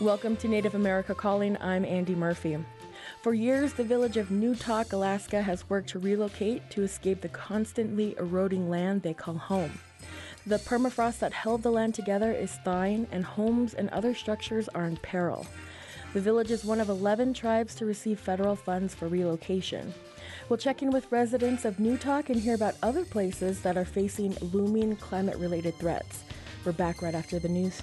Welcome to Native America Calling. I'm Andy Murphy. For years, the village of Newtok, Alaska has worked to relocate to escape the constantly eroding land they call home. The permafrost that held the land together is thawing, and homes and other structures are in peril. The village is one of 11 tribes to receive federal funds for relocation. We'll check in with residents of Newtok and hear about other places that are facing looming climate related threats. We're back right after the news.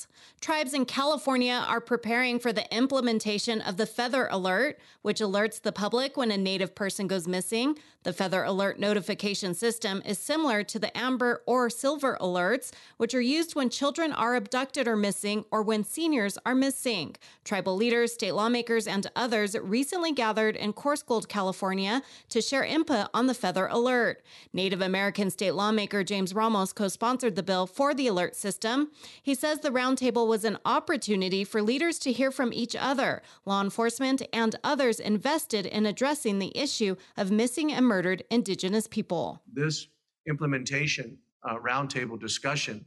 Tribes in California are preparing for the implementation of the Feather Alert, which alerts the public when a Native person goes missing. The Feather Alert notification system is similar to the Amber or Silver Alerts, which are used when children are abducted or missing or when seniors are missing. Tribal leaders, state lawmakers, and others recently gathered in Coarsegold, California to share input on the Feather Alert. Native American state lawmaker James Ramos co sponsored the bill for the alert system. He says the roundtable was an opportunity for leaders to hear from each other, law enforcement, and others invested in addressing the issue of missing and murdered Indigenous people. This implementation uh, roundtable discussion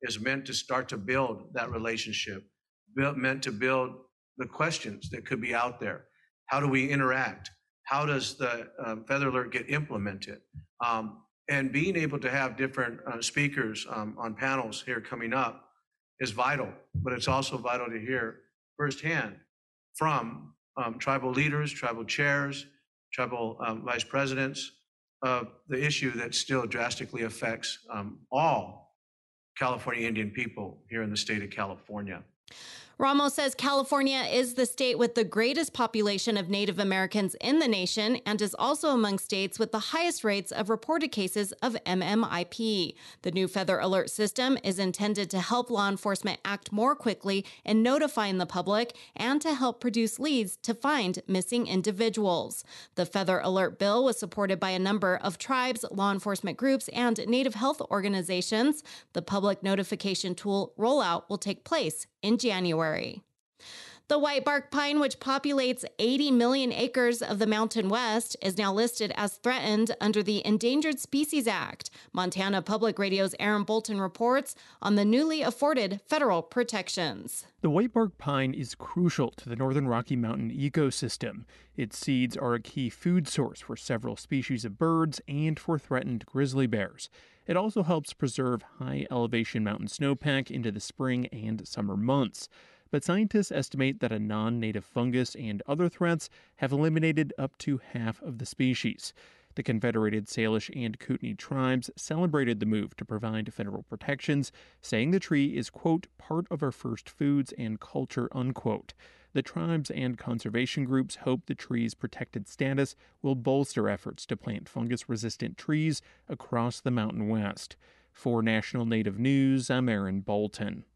is meant to start to build that relationship, built, meant to build the questions that could be out there. How do we interact? How does the um, Feather Alert get implemented? Um, and being able to have different uh, speakers um, on panels here coming up is vital, but it's also vital to hear firsthand from um, tribal leaders, tribal chairs, tribal um, vice presidents of the issue that still drastically affects um, all California Indian people here in the state of California. Ramos says California is the state with the greatest population of Native Americans in the nation and is also among states with the highest rates of reported cases of MMIP. The new Feather Alert system is intended to help law enforcement act more quickly in notifying the public and to help produce leads to find missing individuals. The Feather Alert bill was supported by a number of tribes, law enforcement groups, and Native health organizations. The public notification tool rollout will take place in January. The white bark pine, which populates 80 million acres of the Mountain West, is now listed as threatened under the Endangered Species Act. Montana Public Radio's Aaron Bolton reports on the newly afforded federal protections. The white bark pine is crucial to the northern Rocky Mountain ecosystem. Its seeds are a key food source for several species of birds and for threatened grizzly bears. It also helps preserve high elevation mountain snowpack into the spring and summer months but scientists estimate that a non native fungus and other threats have eliminated up to half of the species. The Confederated Salish and Kootenai tribes celebrated the move to provide federal protections, saying the tree is, quote, part of our first foods and culture, unquote. The tribes and conservation groups hope the tree's protected status will bolster efforts to plant fungus resistant trees across the Mountain West. For National Native News, I'm Aaron Bolton.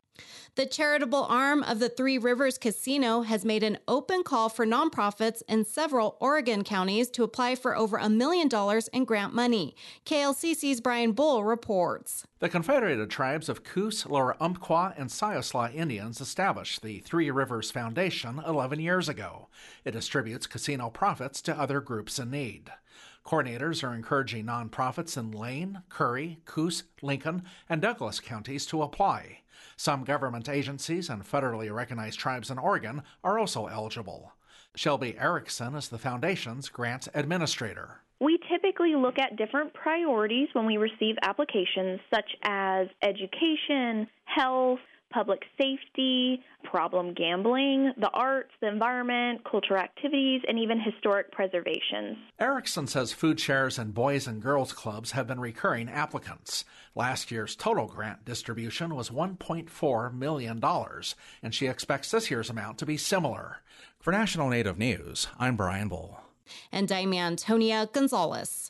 The charitable arm of the Three Rivers Casino has made an open call for nonprofits in several Oregon counties to apply for over a million dollars in grant money. KLCC's Brian Bull reports. The Confederated Tribes of Coos, Lower Umpqua, and Siuslaw Indians established the Three Rivers Foundation 11 years ago. It distributes casino profits to other groups in need. Coordinators are encouraging nonprofits in Lane, Curry, Coos, Lincoln, and Douglas counties to apply. Some government agencies and federally recognized tribes in Oregon are also eligible. Shelby Erickson is the foundation's grant administrator. We typically look at different priorities when we receive applications, such as education, health, public safety, problem gambling, the arts, the environment, cultural activities, and even historic preservation. Erickson says food shares and boys and girls clubs have been recurring applicants. Last year's total grant distribution was $1.4 million, and she expects this year's amount to be similar. For National Native News, I'm Brian Bull. And I'm Antonia Gonzalez.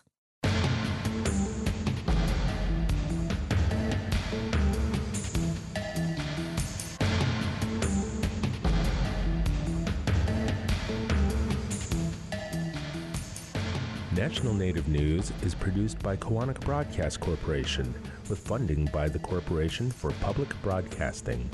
National Native News is produced by Koahnic Broadcast Corporation with funding by the Corporation for Public Broadcasting.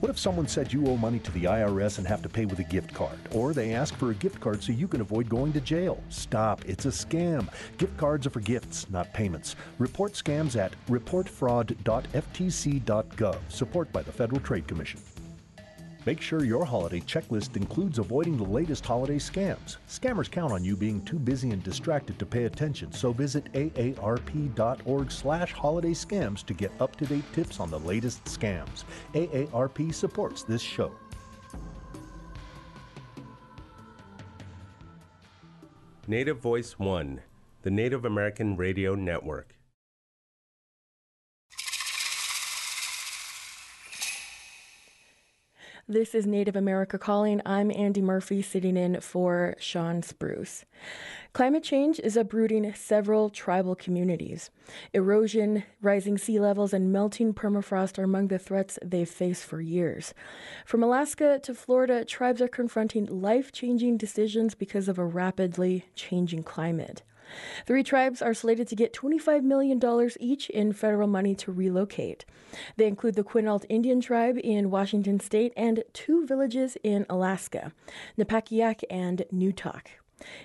What if someone said you owe money to the IRS and have to pay with a gift card? Or they ask for a gift card so you can avoid going to jail? Stop, it's a scam. Gift cards are for gifts, not payments. Report scams at reportfraud.ftc.gov. Support by the Federal Trade Commission. Make sure your holiday checklist includes avoiding the latest holiday scams. Scammers count on you being too busy and distracted to pay attention, so visit aarp.org slash holiday scams to get up-to-date tips on the latest scams. AARP supports this show. Native Voice One, the Native American Radio Network. This is Native America Calling. I'm Andy Murphy sitting in for Shawn Spruce. Climate change is uprooting several tribal communities. Erosion, rising sea levels, and melting permafrost are among the threats they've faced for years. From Alaska to Florida, tribes are confronting life changing decisions because of a rapidly changing climate. Three tribes are slated to get $25 million each in federal money to relocate. They include the Quinault Indian Tribe in Washington state and two villages in Alaska, Napakiak and Newtok.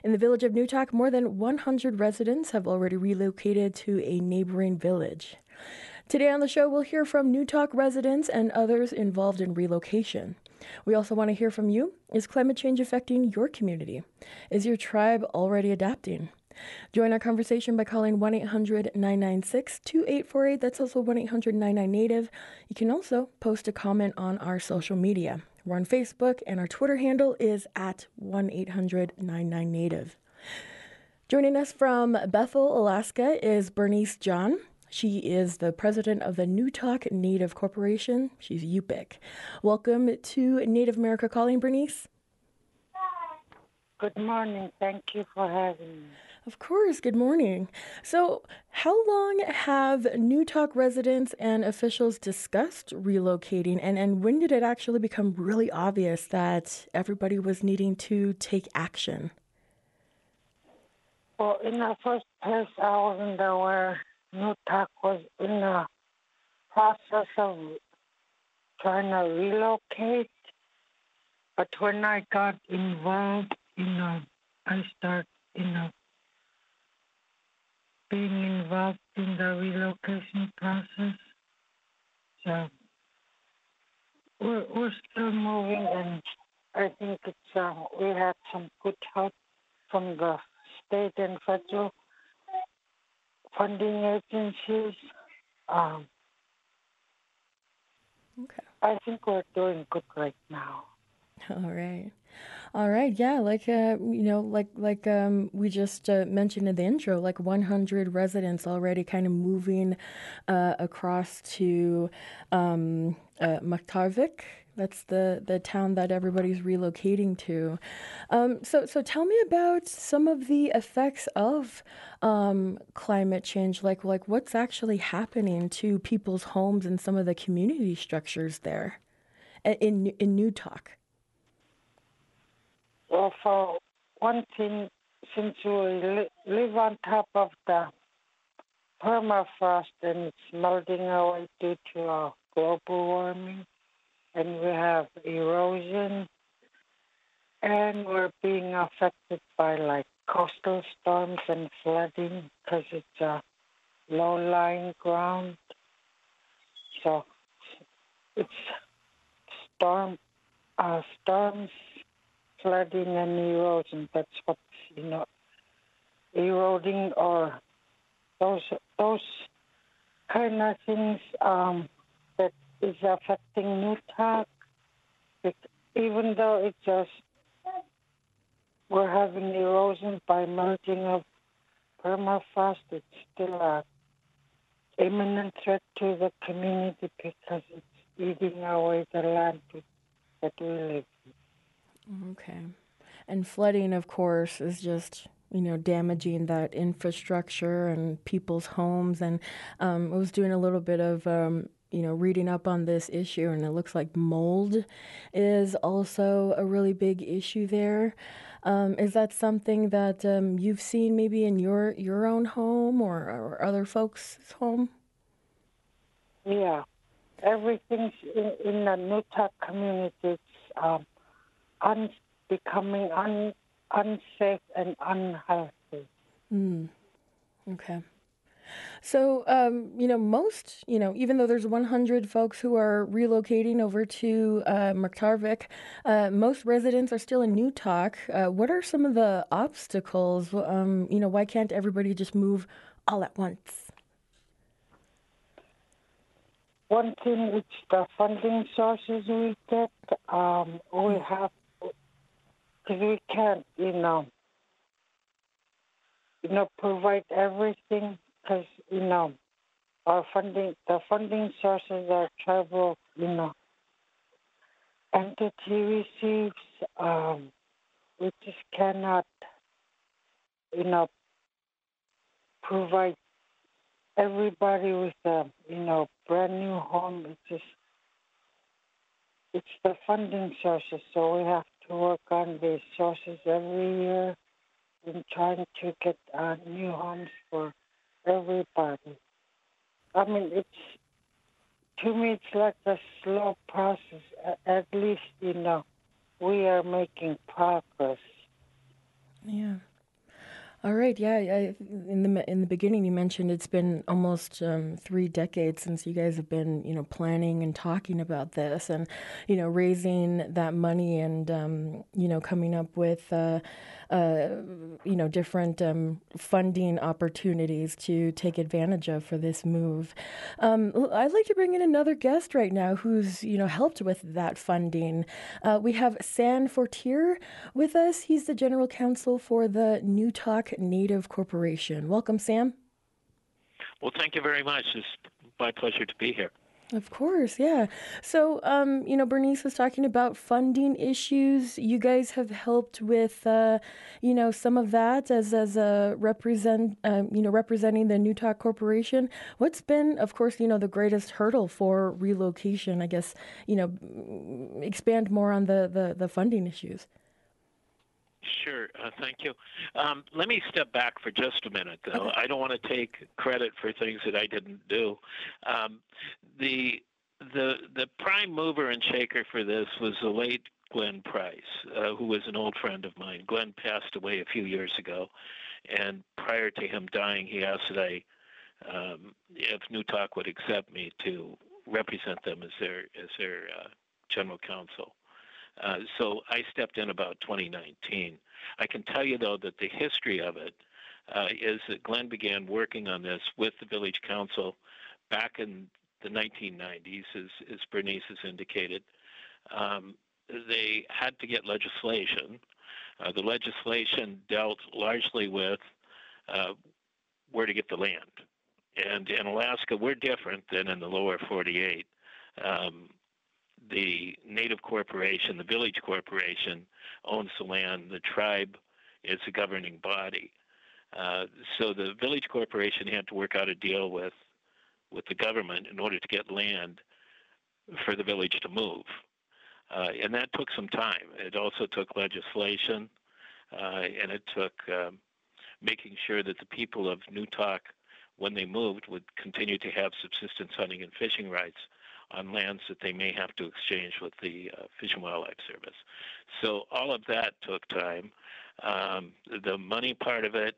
In the village of Newtok, more than 100 residents have already relocated to a neighboring village. Today on the show, we'll hear from Newtok residents and others involved in relocation. We also want to hear from you. Is climate change affecting your community? Is your tribe already adapting? Join our conversation by calling 1 800 996 2848. That's also 1 800 99 Native. You can also post a comment on our social media. We're on Facebook, and our Twitter handle is at 1 800 99 Native. Joining us from Bethel, Alaska is Bernice John. She is the president of the Newtok Native Corporation. She's Yupik. Welcome to Native America Calling, Bernice. Good morning. Thank you for having me. Of course. Good morning. So, how long have Newtok residents and officials discussed relocating, and, and when did it actually become really obvious that everybody was needing to take action? Well, in the first place, I wasn't aware Newtok was in the process of trying to relocate. But when I got involved, you know, I started, you know, being involved in the relocation process. So we're, we're still moving, and I think it's uh, we had some good help from the state and federal funding agencies. Um, okay. I think we're doing good right now. All right. All right, yeah, like uh, you know, like like um, we just uh, mentioned in the intro, like 100 residents already kind of moving uh, across to um, uh, Mertarvik. That's the the town that everybody's relocating to. Um, so so tell me about some of the effects of um, climate change. Like like what's actually happening to people's homes and some of the community structures there in in Newtok. Well, for one thing, since we li- live on top of the permafrost and it's melting away due to uh, global warming, and we have erosion, and we're being affected by like coastal storms and flooding because it's a low-lying ground. So it's storm, uh, storms flooding and erosion. That's what you know, eroding or those those kind of things um, that is affecting Newtok. Even though it's just we're having erosion by melting of permafrost, it's still a imminent threat to the community because it's eating away the land that we live. Okay. And flooding, of course, is just you know damaging that infrastructure and people's homes. And um, I was doing a little bit of um, you know reading up on this issue, and it looks like mold is also a really big issue there. Um, is that something that um, you've seen maybe in your your own home or, or other folks' home? Yeah, everything's in, in the Newtok community. Um, un, becoming un, unsafe and unhealthy. Mm. Okay. So, um, you know, most, you know, even though there's 100 folks who are relocating over to uh, uh, most residents are still in Newtok. Uh, what are some of the obstacles? Um, you know, why can't everybody just move all at once? One thing is the funding sources we get. Um, we have, because we can't, you know, you know, provide everything because you know our funding, the funding sources are tribal, you know, entity receives. Um, we just cannot, you know, provide everybody with a you know brand new home. It's just it's the funding sources, so we have to work on the sources every year in trying to get uh, new homes for everybody. I mean, it's to me, it's like a slow process. At least, you know, we are making progress. Yeah. All right. Yeah. I, in the in the beginning, you mentioned it's been almost um, three decades since you guys have been, you know, planning and talking about this, and you know, raising that money and um, you know, coming up with. Uh, uh, you know, different um, funding opportunities to take advantage of for this move. Um, I'd like to bring in another guest right now who's, you know, helped with that funding. Uh, we have Sam Fortier with us. He's the general counsel for the Newtok Native Corporation. Welcome, Sam. Well, thank you very much. It's my pleasure to be here. Of course, yeah. So, um, you know, Bernice was talking about funding issues. You guys have helped with, uh, you know, some of that as as a represent, um, you know, representing the Newtok Corporation. What's been, of course, you know, the greatest hurdle for relocation? I guess, you know, expand more on the the, the funding issues. Sure, uh, thank you. Um, let me step back for just a minute, though. Okay. I don't want to take credit for things that I didn't do. Um, the the the prime mover and shaker for this was the late Glenn Price, uh, who was an old friend of mine. Glenn passed away a few years ago, and prior to him dying, he asked that I, um, if Newtok would accept me to represent them as their as their uh, general counsel. Uh, so I stepped in about 2019. I can tell you, though, that the history of it uh, is that Glenn began working on this with the village council back in the 1990s, as, as Bernice has indicated. Um, they had to get legislation. Uh, the legislation dealt largely with uh, where to get the land. And in Alaska, we're different than in the lower 48. Um, the native corporation, the village corporation, owns the land. The tribe is the governing body. Uh, so the village corporation had to work out a deal with with the government in order to get land for the village to move, uh, and that took some time. It also took legislation, uh, and it took um, making sure that the people of Newtok, when they moved, would continue to have subsistence hunting and fishing rights on lands that they may have to exchange with the uh, Fish and Wildlife Service. So all of that took time. Um, the money part of it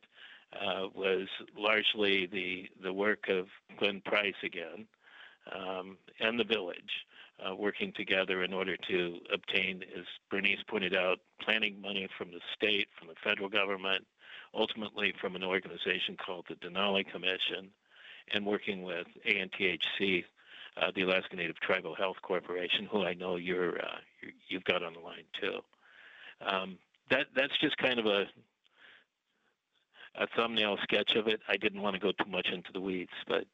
uh, was largely the the work of Glenn Price again um, and the village. Uh, working together in order to obtain, as Bernice pointed out, planning money from the state, from the federal government, ultimately from an organization called the Denali Commission, and working with ANTHC uh, the Alaska Native Tribal Health Corporation, who I know you're, uh, you have got on the line too. Um, that that's just kind of a a thumbnail sketch of it. I didn't want to go too much into the weeds, but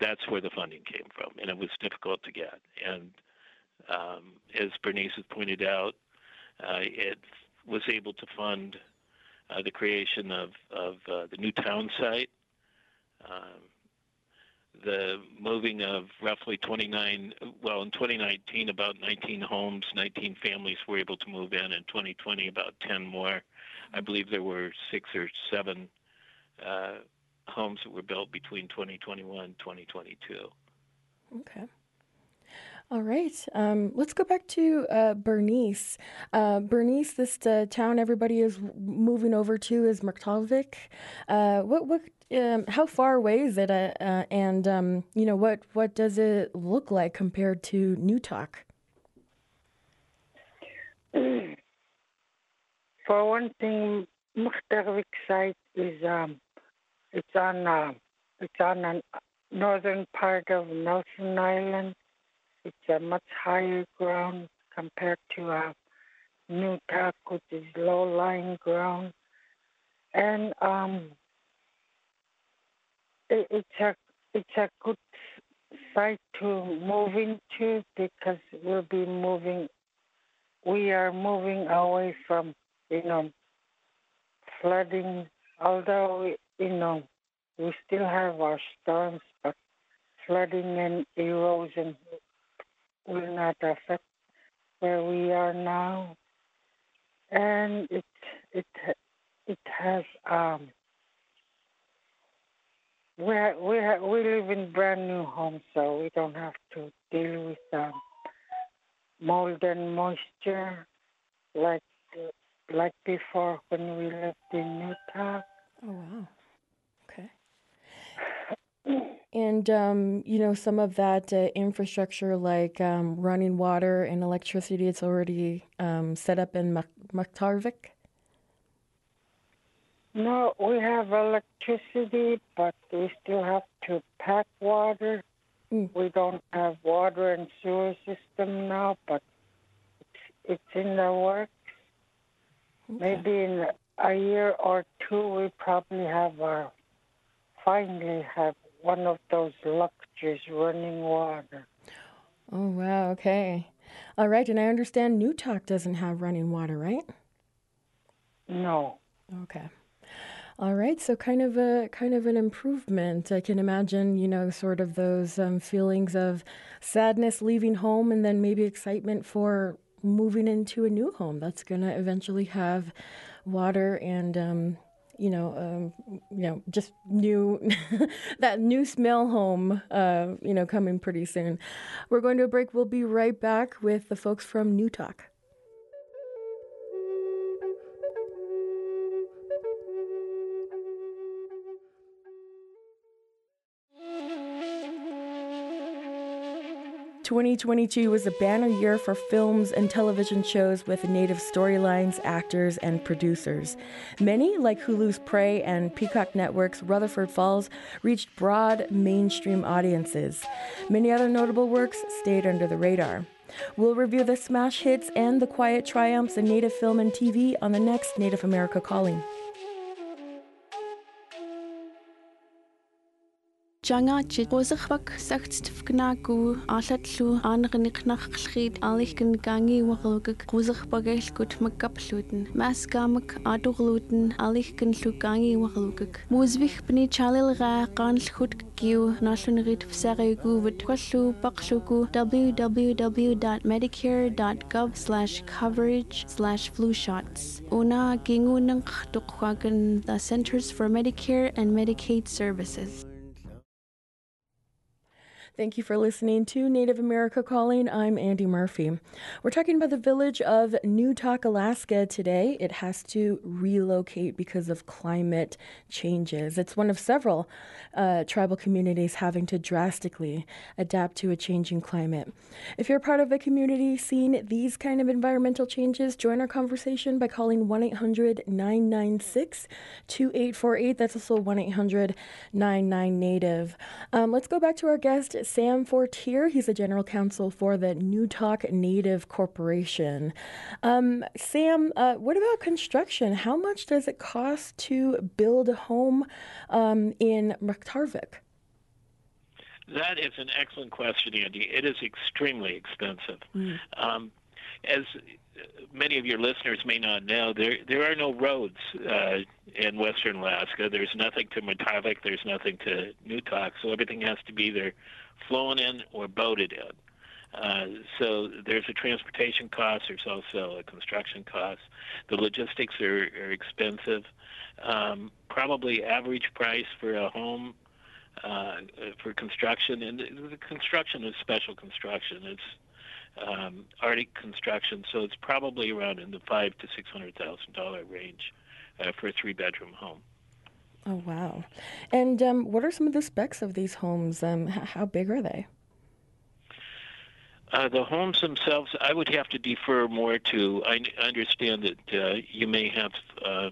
that's where the funding came from, and it was difficult to get. And um, as Bernice has pointed out, uh, it was able to fund uh, the creation of, of uh, the new town site, um, the moving of roughly 29, well, in 2019, about 19 homes, 19 families were able to move in. In 2020, about 10 more. I believe there were six or seven uh, homes that were built between 2021 and 2022. Okay. All right. Um, let's go back to uh, Bernice. Uh, Bernice, this uh, town everybody is moving over to is Mertarvik. Uh, what what um, how far away is it? Uh, uh, and um, you know what what does it look like compared to Newtok? For one thing, Mertarvik site is um, it's on it's on the northern part of Nelson Island it's a much higher ground compared to a Newtok, which is low-lying ground, and um, it's a it's a good site to move into because we'll be moving. We are moving away from you know flooding, although you know we still have our storms, but flooding and erosion will not affect where we are now, and it it it has um we we we live in brand new homes, so we don't have to deal with um, mold and moisture like like before when we lived in Newtok. Oh wow. Okay. And, um, you know, some of that uh, infrastructure like um, running water and electricity, it's already um, set up in Mertarvik? No, we have electricity, but we still have to pack water. Mm. We don't have water and sewer system now, but it's, it's in the works. Okay. Maybe in a year or two, we probably have our finally have one of those luxuries running water. Oh, wow. Okay. All right. And I understand Newtok doesn't have running water, right? No. Okay. All right, so kind of a kind of an improvement. I can imagine, you know, sort of those um, feelings of sadness leaving home, and then maybe excitement for moving into a new home that's going to eventually have water and um, you know, um, you know, just new that new smell home, uh, you know, coming pretty soon. We're going to a break. We'll be right back with the folks from Newtok. 2022 was a banner year for films and television shows with native storylines, actors, and producers. Many, like Hulu's Prey and Peacock Network's Rutherford Falls, reached broad mainstream audiences. Many other notable works stayed under the radar. We'll review the smash hits and the quiet triumphs in Native film and TV on the next Native America Calling. Jangaachit qusirpak sagtstfgnaaku aallatlu aanerniqnarqallriit aalihkan kaangiiwarugak qusirpagailkut makkapluuten maaskaamak aaturluuten aalihkanllu kaangiiwarugak muusvigpni chalilraa qaanllut kiu naallunerit fsariuguvat qallu paqluku www.medicare.gov/coverage/flushots una kingunenqtuqqakan the Centers for Medicare and Medicaid Services. Thank you for listening to Native America Calling. I'm Andy Murphy. We're talking about the village of Newtok, Alaska today. It has to relocate because of climate changes. It's one of several uh, tribal communities having to drastically adapt to a changing climate. If you're part of a community seeing these kind of environmental changes, join our conversation by calling 1 800 996 2848. That's also 1 800 99 Native. Um, let's go back to our guest. Sam Fortier. He's the general counsel for the Newtok Native Corporation. Um, Sam, uh, what about construction? How much does it cost to build a home um, in Mertarvik? That is an excellent question, Andy. It is extremely expensive. Mm. Um, as many of your listeners may not know, there there are no roads uh, in Western Alaska. There's nothing to Mertarvik. There's nothing to Newtok. So everything has to be either flown in or boated in. Uh, so there's a transportation cost. There's also a construction cost. The logistics are, are expensive. Um, probably average price for a home uh, for construction, and the construction is special construction. It's um, Arctic construction, so it's probably around in the five to six hundred thousand dollar range uh, for a three bedroom home. Oh wow! And um, what are some of the specs of these homes? Um, how big are they? Uh, the homes themselves, I would have to defer more to. I understand that uh, you may have uh,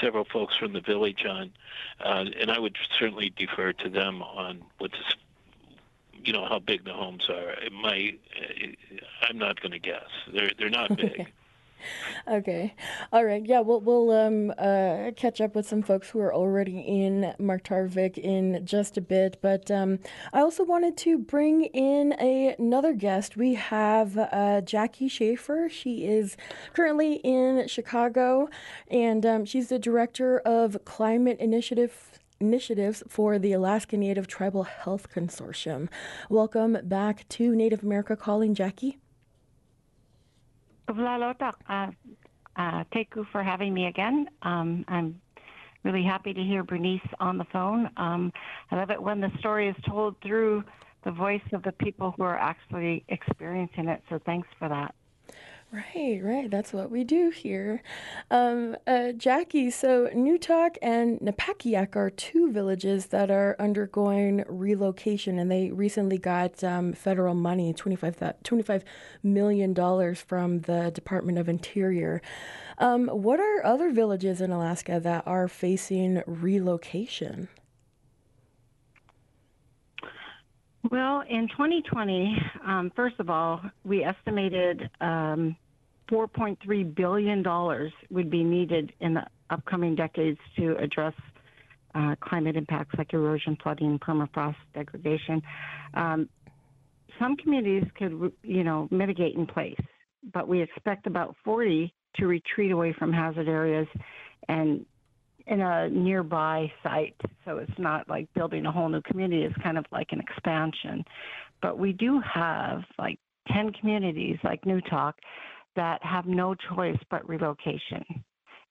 several folks from the village on, uh, and I would certainly defer to them on what the you know how big the homes are. My, I'm not going to guess. They're they're not big. Okay. All right. Yeah, we'll we'll um uh catch up with some folks who are already in Mertarvik in just a bit, but um I also wanted to bring in a, another guest. We have uh Jackie Schaeffer. She is currently in Chicago and um, she's the director of climate initiative initiatives for the Alaska Native Tribal Health Consortium. Welcome back to Native America Calling, Jackie. Uh, uh, thank you for having me again. Um, I'm really happy to hear Bernice on the phone. Um, I love it when the story is told through the voice of the people who are actually experiencing it. So thanks for that. Right, right. That's what we do here. Um, uh, Jackie, so Newtok and Napakiak are two villages that are undergoing relocation, and they recently got um, federal money $25, $25 million from the Department of Interior. Um, what are other villages in Alaska that are facing relocation? Well, in 2020, um, first of all, we estimated um, $4.3 billion would be needed in the upcoming decades to address uh, climate impacts like erosion, flooding, permafrost degradation. Um, some communities could, you know, mitigate in place, but we expect about 40 to retreat away from hazard areas and in a nearby site. So it's not like building a whole new community, it's kind of like an expansion. But we do have like 10 communities like Newtok that have no choice but relocation.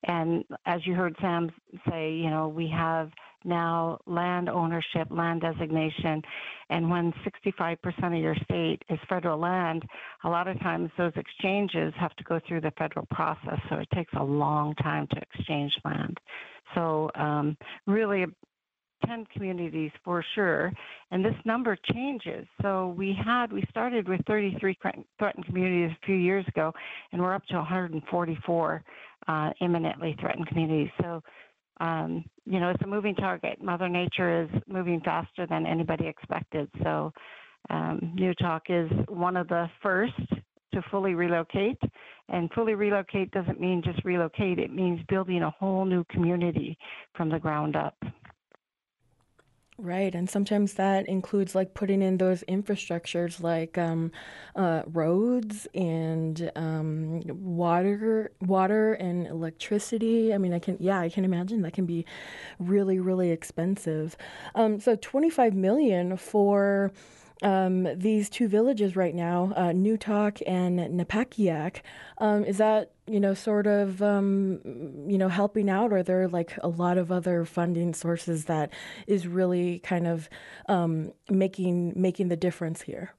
And as you heard Sam say, you know, we have now land ownership, land designation, and when 65% of your state is federal land, a lot of times those exchanges have to go through the federal process, so it takes a long time to exchange land. So, um, really, 10 communities for sure, and this number changes. So we had we started with 33 threatened communities a few years ago, and we're up to 144 uh, imminently threatened communities. So um, you know it's a moving target. Mother Nature is moving faster than anybody expected. So um, Newtok is one of the first to fully relocate. And fully relocate doesn't mean just relocate, it means building a whole new community from the ground up. Right, and sometimes that includes like putting in those infrastructures like um, uh, roads and um, water, water and electricity. I mean, I can, yeah, I can imagine that can be really, really expensive. Um, so, twenty-five million for um, these two villages right now, uh, Newtok and Napakiak. Um, is that you know sort of um, you know helping out, or are there like a lot of other funding sources that is really kind of um, making making the difference here?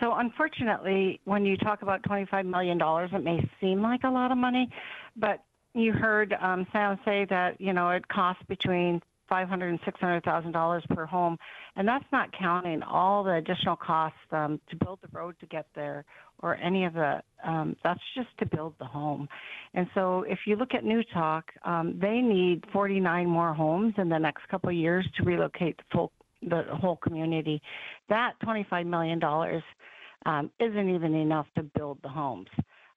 So unfortunately, when you talk about $25 million, it may seem like a lot of money, but you heard um, Sam say that you know it costs between five hundred and six hundred thousand dollars per home, and that's not counting all the additional costs um, to build the road to get there or any of the. Um, that's just to build the home, and so if you look at Newtok, um, they need forty nine more homes in the next couple of years to relocate the full the whole community. That twenty five million dollars um, isn't even enough to build the homes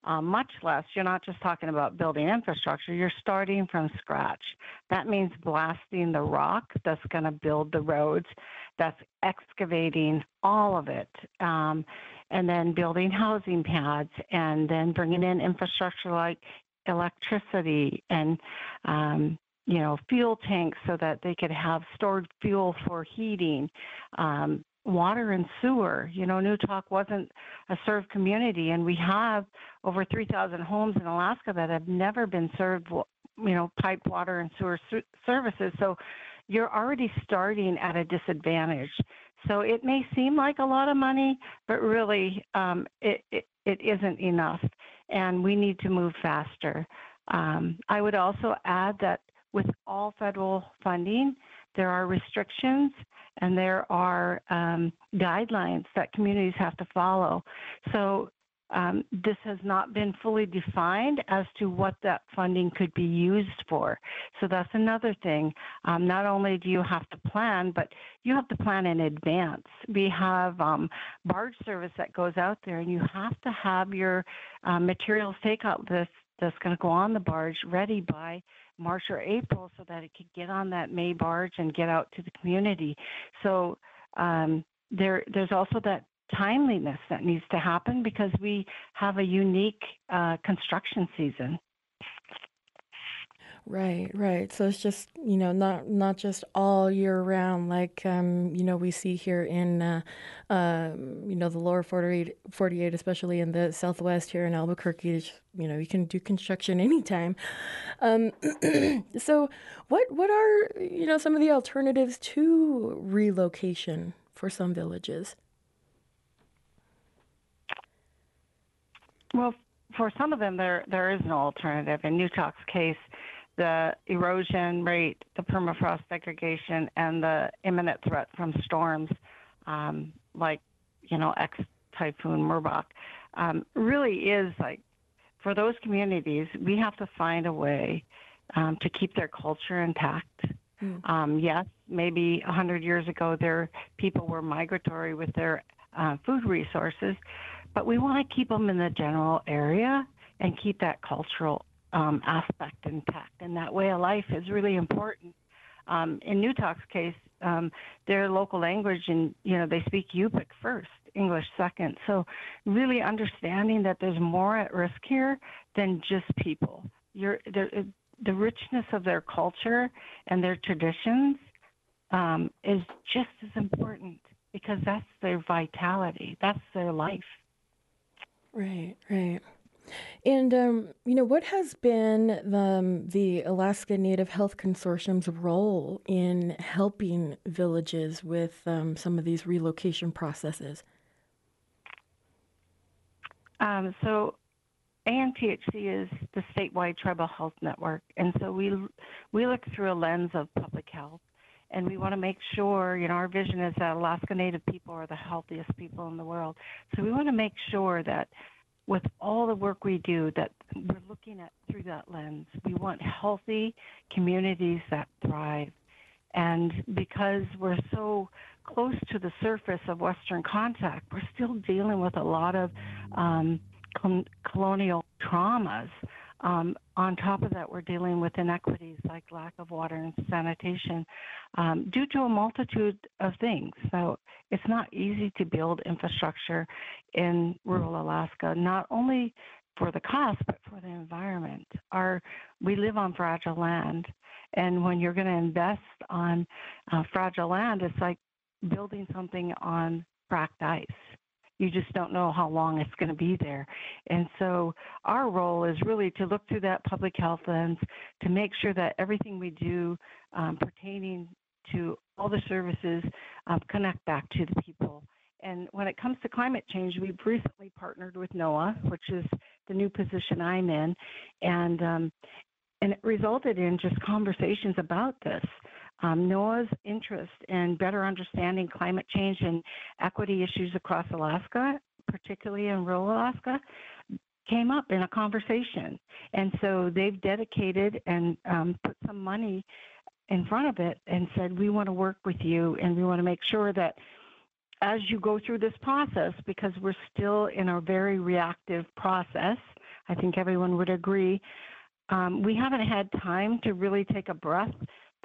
uh, much less. You're not just talking about building infrastructure, you're starting from scratch. That means blasting the rock that's going to build the roads, that's excavating all of it. Um, and then building housing pads, and then bringing in infrastructure like electricity and um, you know fuel tanks so that they could have stored fuel for heating. Um, water and sewer. You know, Newtok wasn't a served community, and we have over 3,000 homes in Alaska that have never been served, you know, piped water and sewer services. So you're already starting at a disadvantage. So it may seem like a lot of money, but really um, it, it, it isn't enough, and we need to move faster. Um, I would also add that with all federal funding, there are restrictions and there are um, guidelines that communities have to follow. So um, this has not been fully defined as to what that funding could be used for. So that's another thing. Um, not only do you have to plan, but you have to plan in advance. We have um, barge service that goes out there, and you have to have your uh, materials takeout list that's going to go on the barge ready by March or April so that it could get on that May barge and get out to the community. So um, there, there's also that timeliness that needs to happen because we have a unique uh, construction season. Right, right. So it's just you know not not just all year round like um, you know we see here in uh, uh, you know the lower 48, 48, especially in the southwest here in Albuquerque. You know you can do construction anytime. Um, so what what are you know some of the alternatives to relocation for some villages? Well, for some of them, there there is no alternative. In Newtok's case, the erosion rate, the permafrost degradation, and the imminent threat from storms um, like, you know, ex typhoon Merbok, um, really is like for those communities, we have to find a way um, to keep their culture intact. Mm. Um, yes, maybe 100 years ago, their people were migratory with their uh, food resources, but we want to keep them in the general area and keep that cultural um, aspect intact. And that way of life is really important. Um, in Newtok's case, um, their local language and you know they speak Yupik first, English second. So really understanding that there's more at risk here than just people. You're, the richness of their culture and their traditions um, is just as important because that's their vitality, that's their life. Right, right. And um, you know, what has been the, um, the Alaska Native Health Consortium's role in helping villages with um, some of these relocation processes? Um, so, ANTHC is the statewide tribal health network, and so we we look through a lens of public health, and we want to make sure, you know, our vision is that Alaska Native people are the healthiest people in the world. So we want to make sure that with all the work we do that we're looking at through that lens. We want healthy communities that thrive. And because we're so close to the surface of Western contact, we're still dealing with a lot of um, colonial traumas um, on top of that, we're dealing with inequities like lack of water and sanitation um, due to a multitude of things. So it's not easy to build infrastructure in rural Alaska, not only for the cost, but for the environment. Our, we live on fragile land, and when you're going to invest on uh, fragile land, it's like building something on cracked ice you just don't know how long it's going to be there. And so our role is really to look through that public health lens to make sure that everything we do um, pertaining to all the services um, connect back to the people. And when it comes to climate change, we've recently partnered with NOAA, which is the new position I'm in, and um, and it resulted in just conversations about this um, NOAA's interest in better understanding climate change and equity issues across Alaska, particularly in rural Alaska, came up in a conversation. And so they've dedicated and um, put some money in front of it and said, we want to work with you and we want to make sure that as you go through this process, because we're still in a very reactive process, I think everyone would agree, um, we haven't had time to really take a breath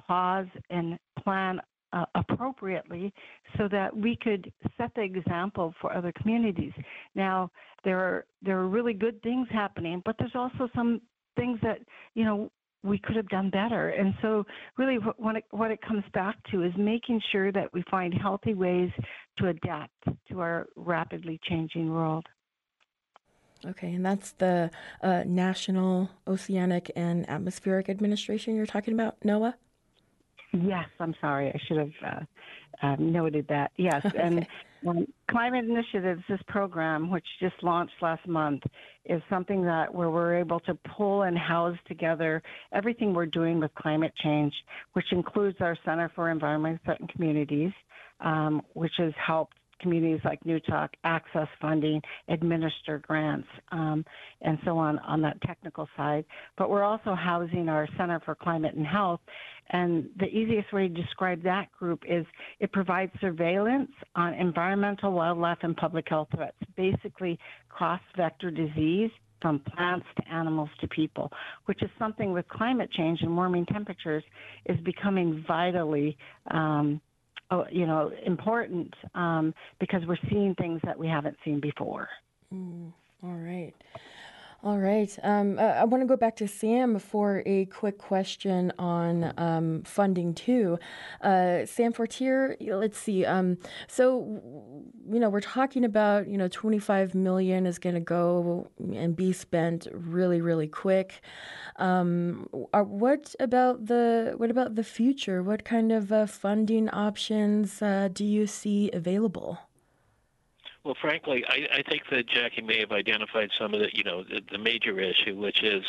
pause and plan uh, appropriately so that we could set the example for other communities. Now, there are there are really good things happening, but there's also some things that you know we could have done better. And so, really, what it, what it comes back to is making sure that we find healthy ways to adapt to our rapidly changing world. Okay, and that's the uh, National Oceanic and Atmospheric Administration you're talking about, NOAA? Yes, I'm sorry. I should have uh, uh, noted that. Yes, okay. and um, Climate Initiatives, this program, which just launched last month, is something that where we're able to pull and house together everything we're doing with climate change, which includes our Center for Environment and Communities, um, which has helped communities like Newtok access funding, administer grants, um, and so on on that technical side. But we're also housing our Center for Climate and Health. And the easiest way to describe that group is it provides surveillance on environmental, wildlife, and public health threats, basically cross vector disease from plants to animals to people, which is something with climate change and warming temperatures is becoming vitally um, you know, important um, because we're seeing things that we haven't seen before. Mm, all right. All right. Um, uh, I want to go back to Sam for a quick question on um, funding too. Uh, Sam Fortier, let's see. Um, so, you know, we're talking about you know 25 million is going to go and be spent really, really quick. Um, are, what about the what about the future? What kind of uh, funding options uh, do you see available? Well, frankly, I, I think that Jackie may have identified some of the, you know, the, the major issue, which is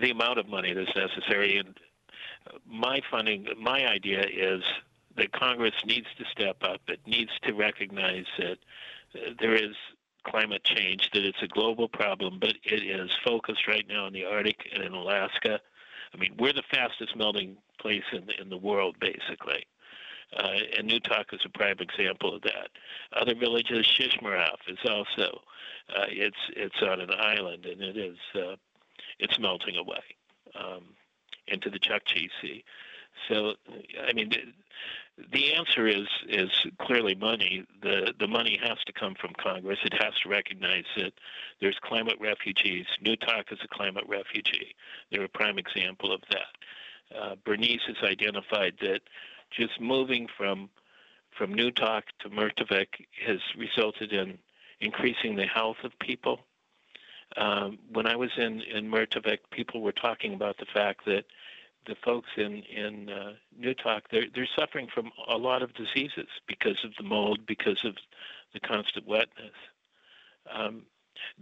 the amount of money that's necessary. And my funding, my idea is that Congress needs to step up. It needs to recognize that there is climate change, that it's a global problem, but it is focused right now in the Arctic and in Alaska. I mean, we're the fastest melting place in in the world, basically. Uh, and Newtok is a prime example of that. Other villages, Shishmaref is also uh, it's it's on an island and it is uh, it's melting away um, into the Chukchi Sea. So I mean. The, the answer is is clearly money. The the money has to come from Congress. It has to recognize that there's climate refugees. Newtok is a climate refugee. They're a prime example of that. Uh, Bernice has identified that just moving from from Newtok to Mertarvik has resulted in increasing the health of people. Um, when I was in in Mertarvik, people were talking about the fact that the folks in in uh, Newtok they're they're suffering from a lot of diseases because of the mold, because of the constant wetness. Um,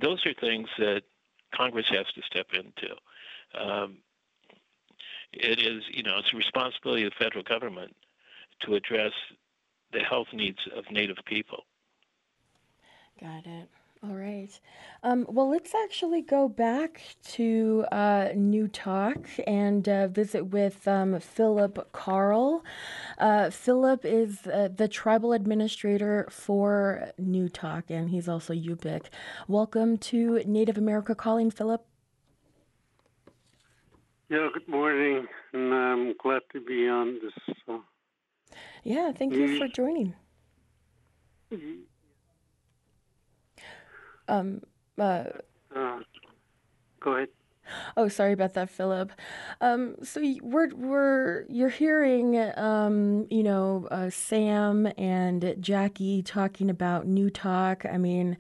those are things that Congress has to step into. Um, it is, you know, it's a responsibility of the federal government to address the health needs of Native people. Got it. All right. Um, well, let's actually go back to uh, Talk and uh, visit with um, Philip Carl. Uh, Philip is uh, the tribal administrator for Newtok, and he's also Yupik. Welcome to Native America Calling, Philip. Yeah, good morning, and I'm glad to be on this. Uh, yeah, thank you for joining. Um, uh, uh, go ahead. Oh, sorry about that, Philip. Um, so we're we're you're hearing, um, you know, uh, Sam and Jackie talking about Newtok. I mean,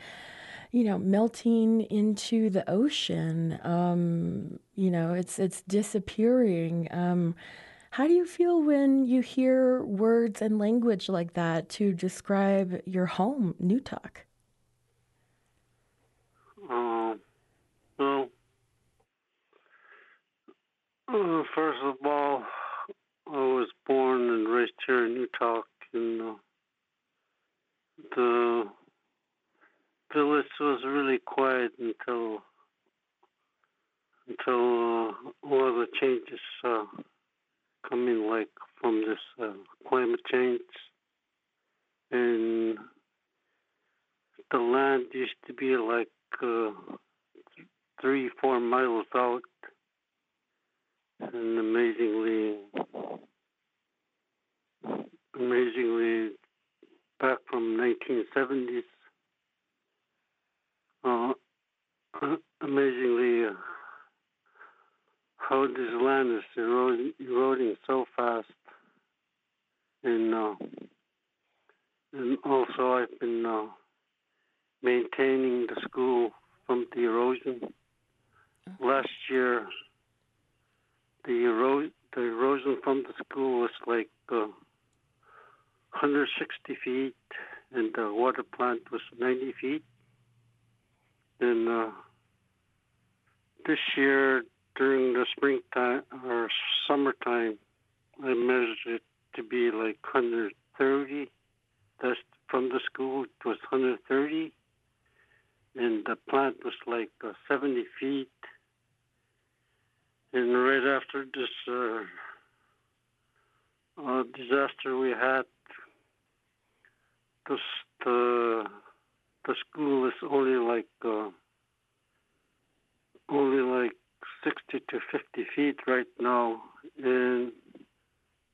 you know, melting into the ocean. Um, you know, it's it's disappearing. Um, how do you feel when you hear words and language like that to describe your home, Newtok? Uh, well, uh, first of all, I was born and raised here in Newtok, and uh, the village was really quiet until until uh, all the changes uh, coming like from this uh, climate change, and the land used to be like uh, three, four miles out, and amazingly, amazingly back from 1970s. Uh, amazingly, how this land is eroding, eroding so fast, and uh, and also I've been uh, maintaining the school from the erosion. Last year, the ero- the erosion from the school was like uh, 160 feet, and the water plant was 90 feet. And uh, this year, during the springtime or summertime, I measured it to be like 130. That's from the school. It was 130, and the plant was like uh, 70 feet. And right after this uh, uh, disaster we had, the the the school is only like uh, only like 60 to 50 feet right now, and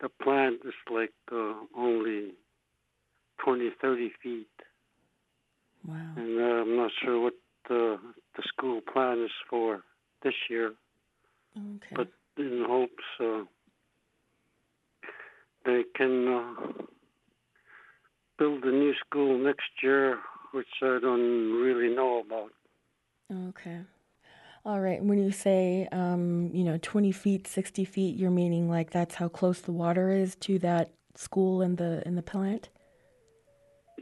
the plant is like uh, only 20, 30 feet. Wow. And uh, I'm not sure what the the school plan is for this year, Okay. but in hopes uh, they can uh, build a new school next year, which I don't really know about. Okay. All right. When you say, um, you know, 20 feet, 60 feet, you're meaning like that's how close the water is to that school and the in the plant?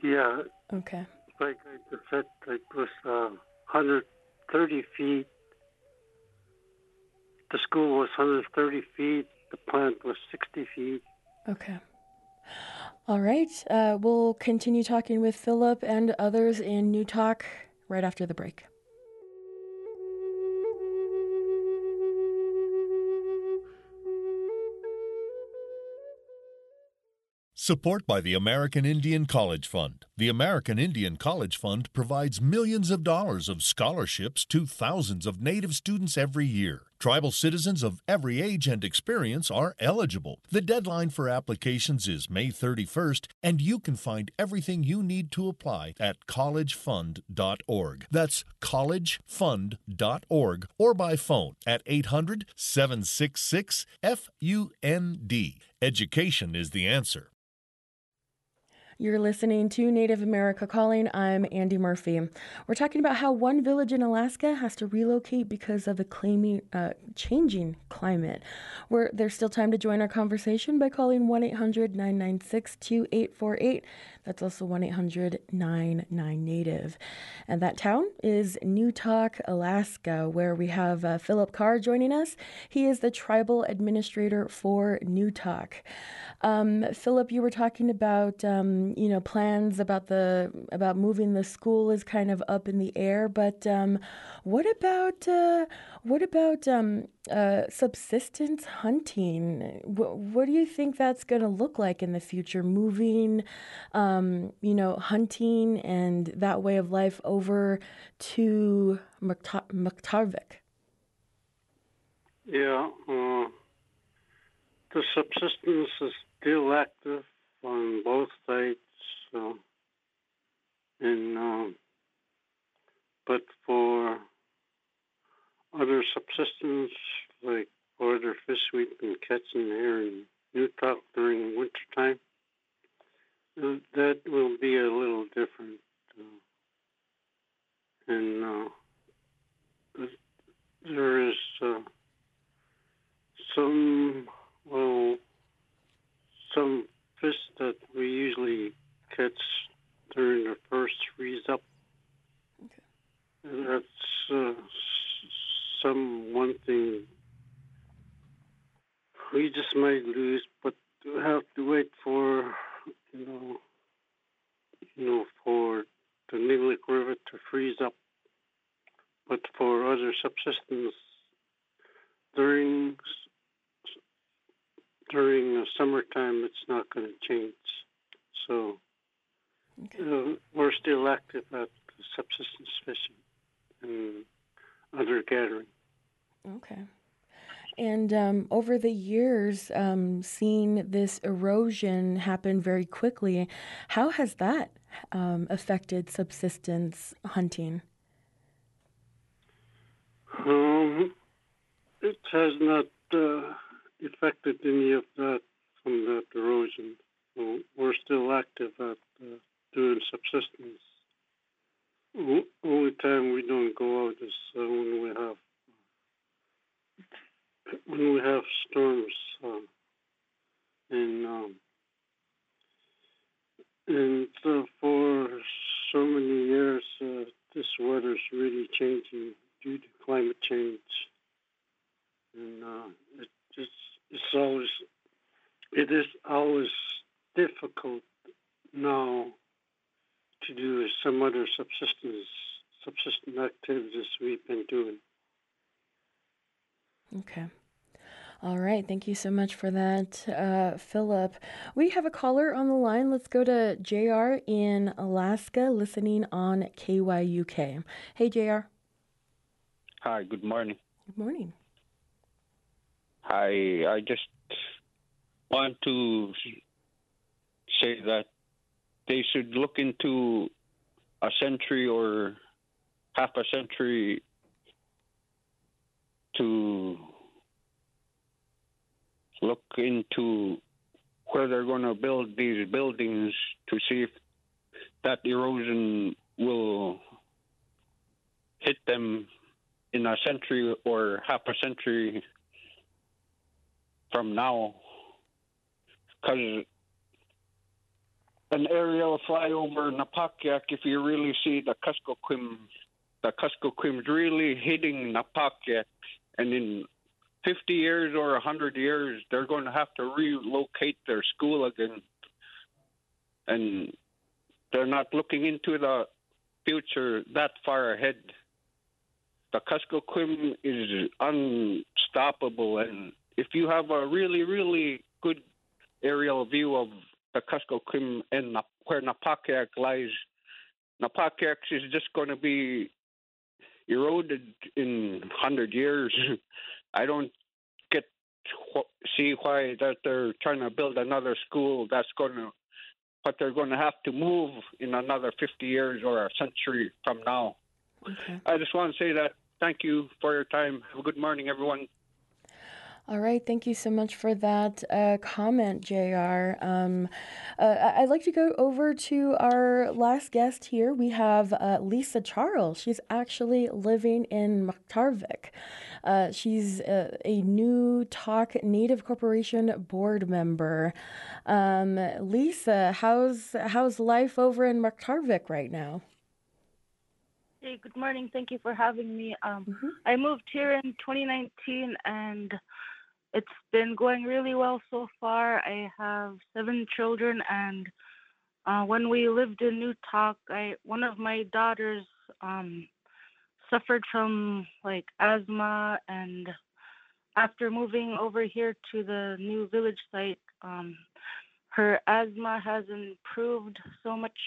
Yeah, Okay. like I just said, it was uh, 130 feet. The school was 130 feet. The plant was 60 feet. Okay. All right. Uh, we'll continue talking with Philip and others in Newtok right after the break. Support by the American Indian College Fund. The American Indian College Fund provides millions of dollars of scholarships to thousands of Native students every year. Tribal citizens of every age and experience are eligible. The deadline for applications is May 31st, and you can find everything you need to apply at collegefund.org. That's collegefund.org or by phone at 800 766 FUND. Education is the answer. You're listening to Native America Calling. I'm Andy Murphy. We're talking about how one village in Alaska has to relocate because of the claiming, uh, changing climate. We're, there's still time to join our conversation by calling 1 800 996 2848. That's also 1 800 99 Native. And that town is Newtok, Alaska, where we have uh, Philip Carl joining us. He is the tribal administrator for Newtok. Um, Philip, you were talking about um, you know plans about the about moving the school is kind of up in the air, but um, what about uh, what about um, uh, subsistence hunting? What, do you think that's going to look like in the future? Moving, um, you know, hunting and that way of life over to Mukta- Mertarvik. Yeah, uh, the subsistence is still active on both sides, uh, and um, but for other subsistence like other fish we've been catching here in Newtok during wintertime, uh, that will be a little different, uh, and uh, there is. Uh, some well some fish that we usually catch during the first freeze up. Okay. And that's uh, some one thing we just might lose, but we have to wait for you know you know for the Ninglick River to freeze up. But for other subsistence during during the summertime, it's not going to change. So uh, we're still active at subsistence fishing and other gathering. Okay. And um, over the years, um, seeing this erosion happen very quickly, how has that um, affected subsistence hunting? Um, it has not uh, affected any of that from that erosion. So we're still active at uh, doing subsistence. Only time we don't go out is uh, when we have when we have storms uh, and um, and uh, for so many years uh, this weather's really changing due to climate change. And uh, it, it's it's always it is always difficult now to do with some other subsistence subsistence activities we've been doing. Okay. All right. Thank you so much for that, uh, Philip. We have a caller on the line. Let's go to JR in Alaska, listening on KYUK. Hey, JR. Hi, good morning. Good morning. I I just want to say that they should look into a century or half a century to look into where they're going to build these buildings to see if that erosion will hit them in a century or half a century from now. Because an aerial flyover Napakiak, if you really see the Kuskokwim, the Kuskokwim's really hitting Napakiak, and in 50 years or 100 years, they're going to have to relocate their school again. And they're not looking into the future that far ahead. The Kuskokwim is unstoppable, and if you have a really, really good aerial view of the Kuskokwim and where Napakiak lies, Napakiak is just going to be eroded in 100 years. I don't get see why that they're trying to build another school that's going to but they're going to have to move in another 50 years or a century from now. Okay. I just want to say that thank you for your time. Have a good morning, everyone. All right, thank you so much for that uh, comment, JR. Um, uh, I'd like to go over to our last guest here. We have uh, Lisa Charles. She's actually living in Mertarvik. Uh, she's a, a Talk Native Corporation board member. Um, Lisa, how's how's life over in Mertarvik right now? Hey, good morning. Thank you for having me. Um, Mm-hmm. I moved here in 2019 and it's been going really well so far. I have seven children, and uh, when we lived in Newtok, I one of my daughters um, suffered from like asthma, and after moving over here to the new village site, um, her asthma has improved so much.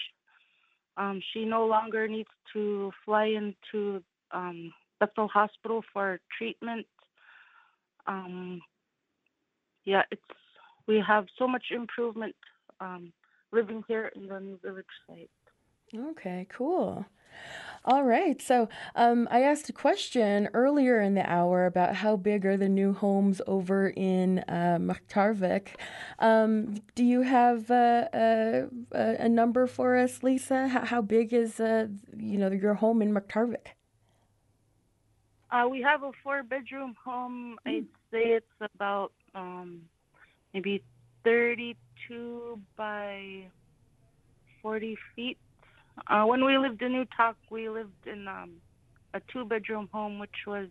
Um, she no longer needs to fly into um, Bethel Hospital for treatment. Um, yeah, it's we have so much improvement um, living here in the new village site. Okay, cool. All right. So um, I asked a question earlier in the hour about how big are the new homes over in uh, Mertarvik. Um, do you have uh, a, a, a number for us, Lisa? How, how big is uh, you know your home in Mertarvik? Uh, we have a four-bedroom home. I'd say it's about um, maybe 32 by 40 feet. Uh, when we lived in Newtok, we lived in um, a two-bedroom home, which was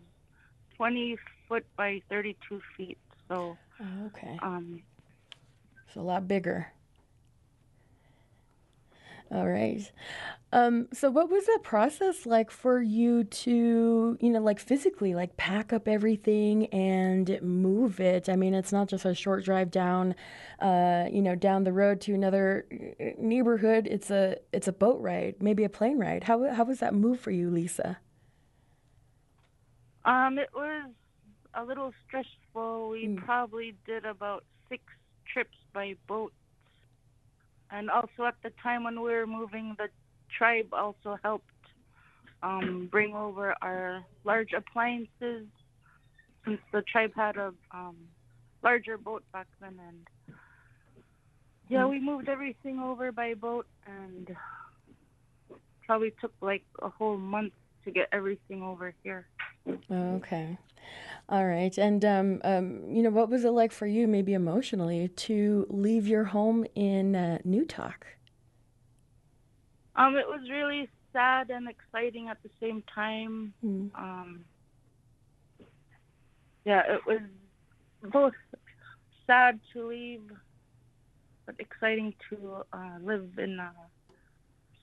20 foot by 32 feet. So, Oh, okay. um, It's a lot bigger. All right. Um, so what was that process like for you to, you know, like physically, like pack up everything and move it? I mean, it's not just a short drive down, uh, you know, down the road to another uh, neighborhood. It's a it's a boat ride, maybe a plane ride. How how was that move for you, Lisa? Um, it was a little stressful. We mm. probably did about six trips by boat. And also at the time when we were moving, the tribe also helped um, bring over our large appliances since the tribe had a um, larger boat back then. And yeah, we moved everything over by boat and probably took like a whole month to get everything over here. Okay. All right. And, um, um, you know, what was it like for you, maybe emotionally, to leave your home in uh, Newtok? Um, it was really sad and exciting at the same time. Mm. Um, yeah, it was both sad to leave, but exciting to uh, live in a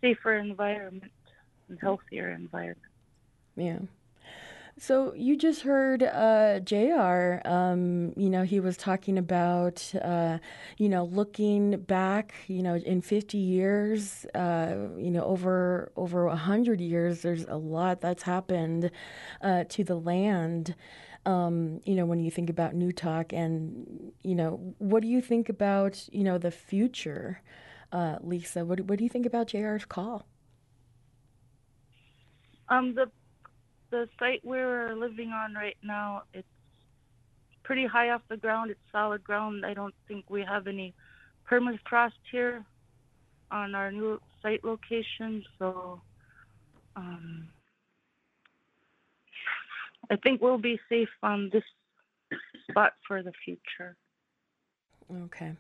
safer environment and healthier environment. Yeah. So you just heard uh, Jr. Um, you know, he was talking about, uh, you know, looking back, you know, in 50 years, uh, you know, over over 100 years, there's a lot that's happened uh, to the land. Um, you know, when you think about Newtok, and you know, what do you think about, you know, the future, uh, Lisa? What what do you think about Jr.'s call? Um, the the site we're living on right now, it's pretty high off the ground. It's solid ground. I don't think we have any permafrost here on our new site location. So um, I think we'll be safe on this spot for the future. Okay.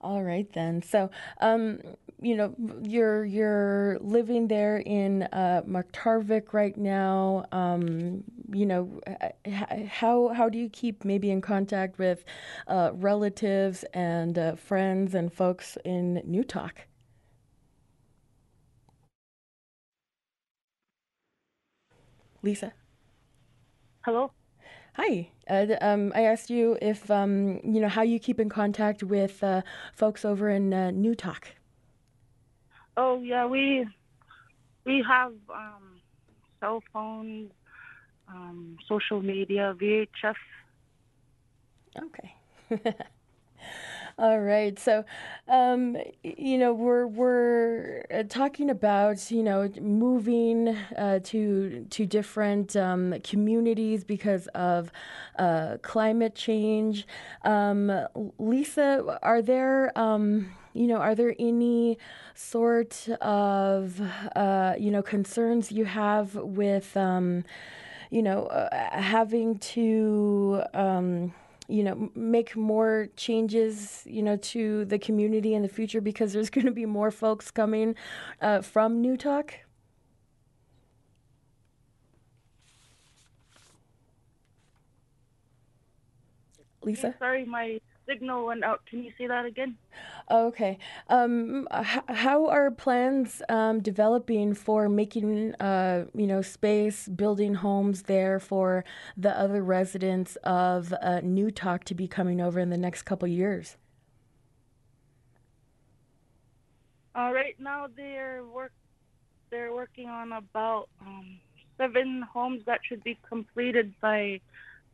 All right then. So, um, you know, you're you're living there in uh, Mertarvik right now. Um, you know, how how do you keep maybe in contact with uh, relatives and uh, friends and folks in Newtok? Lisa. Hello. Hi. Uh, um, I asked you if um, you know how you keep in contact with uh, folks over in uh, Newtok. Oh yeah, we we have um, cell phones, um, social media, VHF. Okay. All right. So, um, you know, we're we're uh, talking about you know moving uh, to to different um, communities because of uh, climate change. Um, Lisa, are there um, you know are there any sort of uh, you know concerns you have with um, you know uh, having to um, you know make more changes you know to the community in the future because there's going to be more folks coming uh, from Newtok? Lisa? Sorry, my signal went out. Can you say that again? Okay. Um, h- how are plans um, developing for making, uh, you know, space, building homes there for the other residents of uh, Newtok to be coming over in the next couple years? Uh, right now, they're work. They're working on about um, seven homes that should be completed by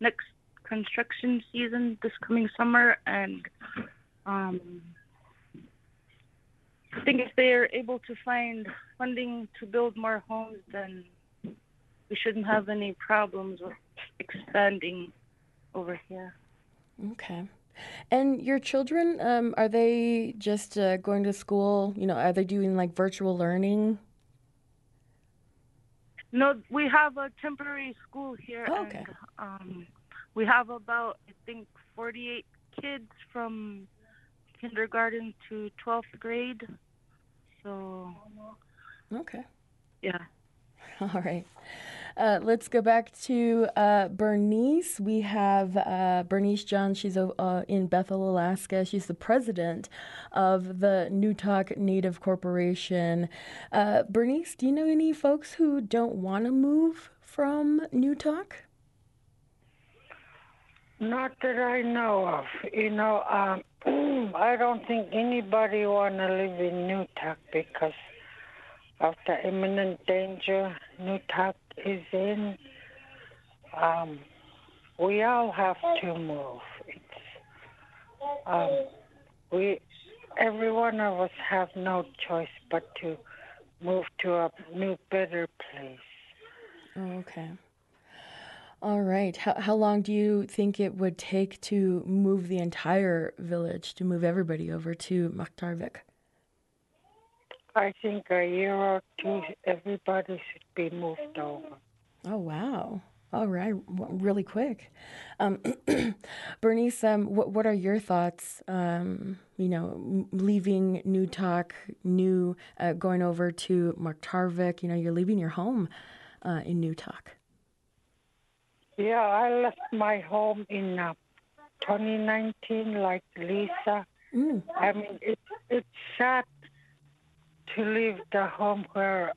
next construction season this coming summer, and um, I think if they are able to find funding to build more homes, then we shouldn't have any problems with expanding over here. Okay. And your children, um, are they just uh, going to school? You know, are they doing like virtual learning? No, we have a temporary school here. Oh, okay. And, um, we have about I think 48 kids from kindergarten to 12th grade. So okay. Yeah. All right. Uh, let's go back to uh, Bernice. We have uh, Bernice John. She's uh, in Bethel, Alaska. She's the president of the Newtok Native Corporation. Uh, Bernice, do you know any folks who don't want to move from Newtok? Not that I know of. You know, um, I don't think anybody want to live in Newtok because of the imminent danger Newtok is in. Um, we all have to move. It's, um, we, every one of us have no choice but to move to a new, better place. Oh, okay. All right. How, how long do you think it would take to move the entire village, to move everybody over to Mertarvik? I think a year or two, everybody should be moved over. Oh, wow. All right, really quick. Um, Bernice, um, what, what are your thoughts? Um, you know, leaving Newtok, new, uh, going over to Mertarvik, you know, you're leaving your home uh, in Newtok. Yeah, I left my home in uh, 2019, like Lisa. Mm. I mean, it, it's sad to leave the home where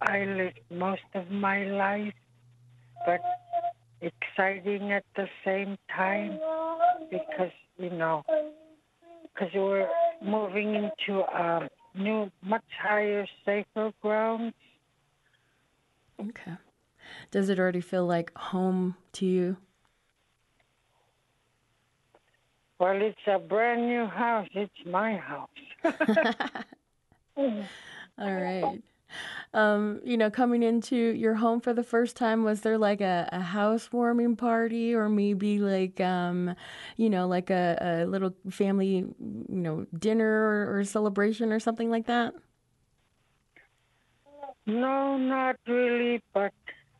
I lived most of my life, but exciting at the same time because, you know, because we're moving into a new, much higher, safer ground. Okay. Does it already feel like home to you? Well, it's a brand new house. It's my house. All right. Um, you know, coming into your home for the first time, was there like a, a housewarming party or maybe like, um, you know, like a, a little family, you know, dinner or, or celebration or something like that? No, not really, but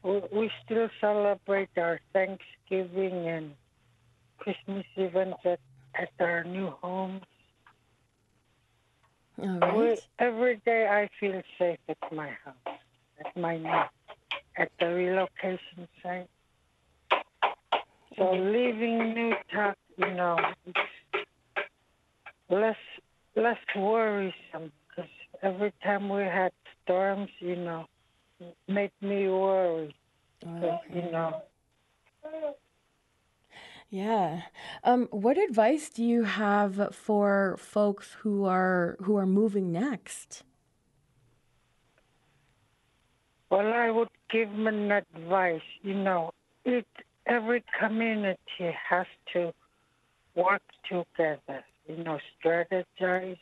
we still celebrate our Thanksgiving and Christmas events at, at our new homes. All right. We, every day I feel safe at my house, at my new, at the relocation site. So mm-hmm. leaving New Newtok, you know, it's less less worrisome because every time we had storms, you know, made me worry. Oh, You know, Yeah. Um, what advice do you have for folks who are who are moving next? well, I would give them an advice. You know, it every community has to work together. You know, strategize,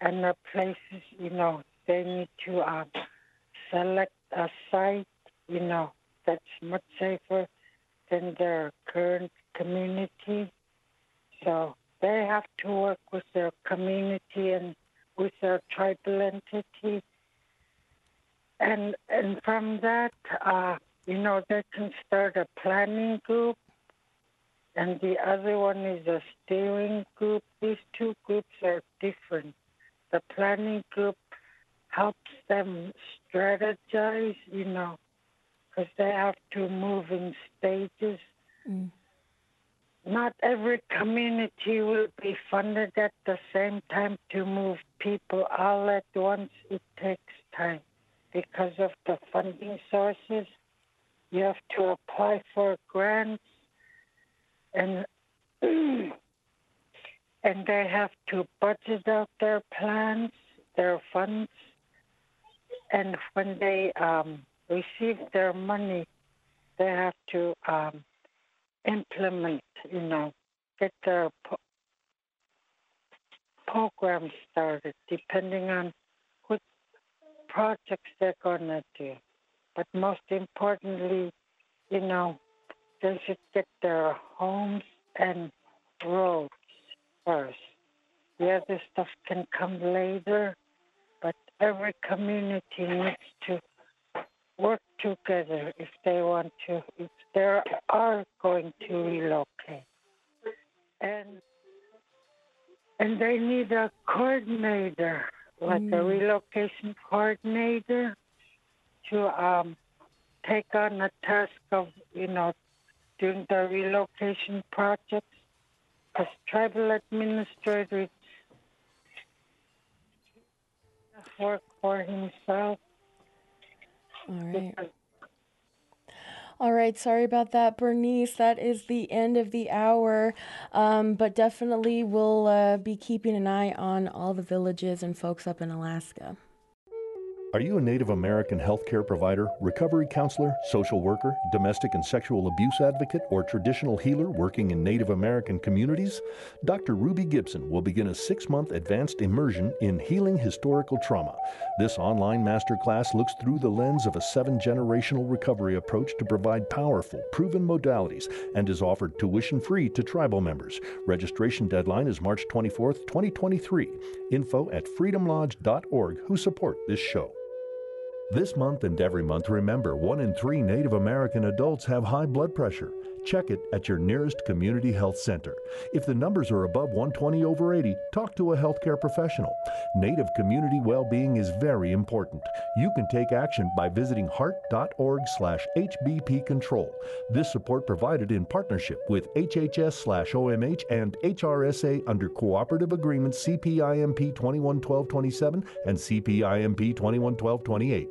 and the places, you know, they need to um, select a site. You know, that's much safer than their current community. So they have to work with their community and with their tribal entity. And and from that, uh, you know, they can start a planning group, and the other one is a steering group. These two groups are different. The planning group helps them strategize, you know, because they have to move in stages. Mm. Not every community will be funded at the same time to move people all at once. It takes time because of the funding sources. You have to apply for grants and and they have to budget out their plans, their funds, and when they um, receive their money, they have to um, implement, you know, get their po- program started, depending on what projects they're going to do. But most importantly, you know, they should get their homes and roads first. The other stuff can come later, every community needs to work together if they want to, if they are going to relocate. And and they need a coordinator, like a Mm. relocation coordinator, to um, take on the task of, you know, doing the relocation projects. As tribal administrator, work for himself. All right. All right, sorry about that, Bernice. That is the end of the hour. Um, but definitely we'll uh, be keeping an eye on all the villages and folks up in Alaska. Are you a Native American healthcare provider, recovery counselor, social worker, domestic and sexual abuse advocate, or traditional healer working in Native American communities? Dr. Ruby Gibson will begin a six month advanced immersion in healing historical trauma. This online masterclass looks through the lens of a seven generational recovery approach to provide powerful, proven modalities and is offered tuition free to tribal members. Registration deadline is March 24th, 2023. Info at freedomlodge.org who support this show. This month and every month, remember one in three Native American adults have high blood pressure. Check it at your nearest community health center. If the numbers are above 120 over 80, talk to a healthcare professional. Native community well-being is very important. You can take action by visiting heart.org/hbp control. This support provided in partnership with HHS/OMH and HRSA under cooperative agreements CPIMP 211227 and CPIMP 211228.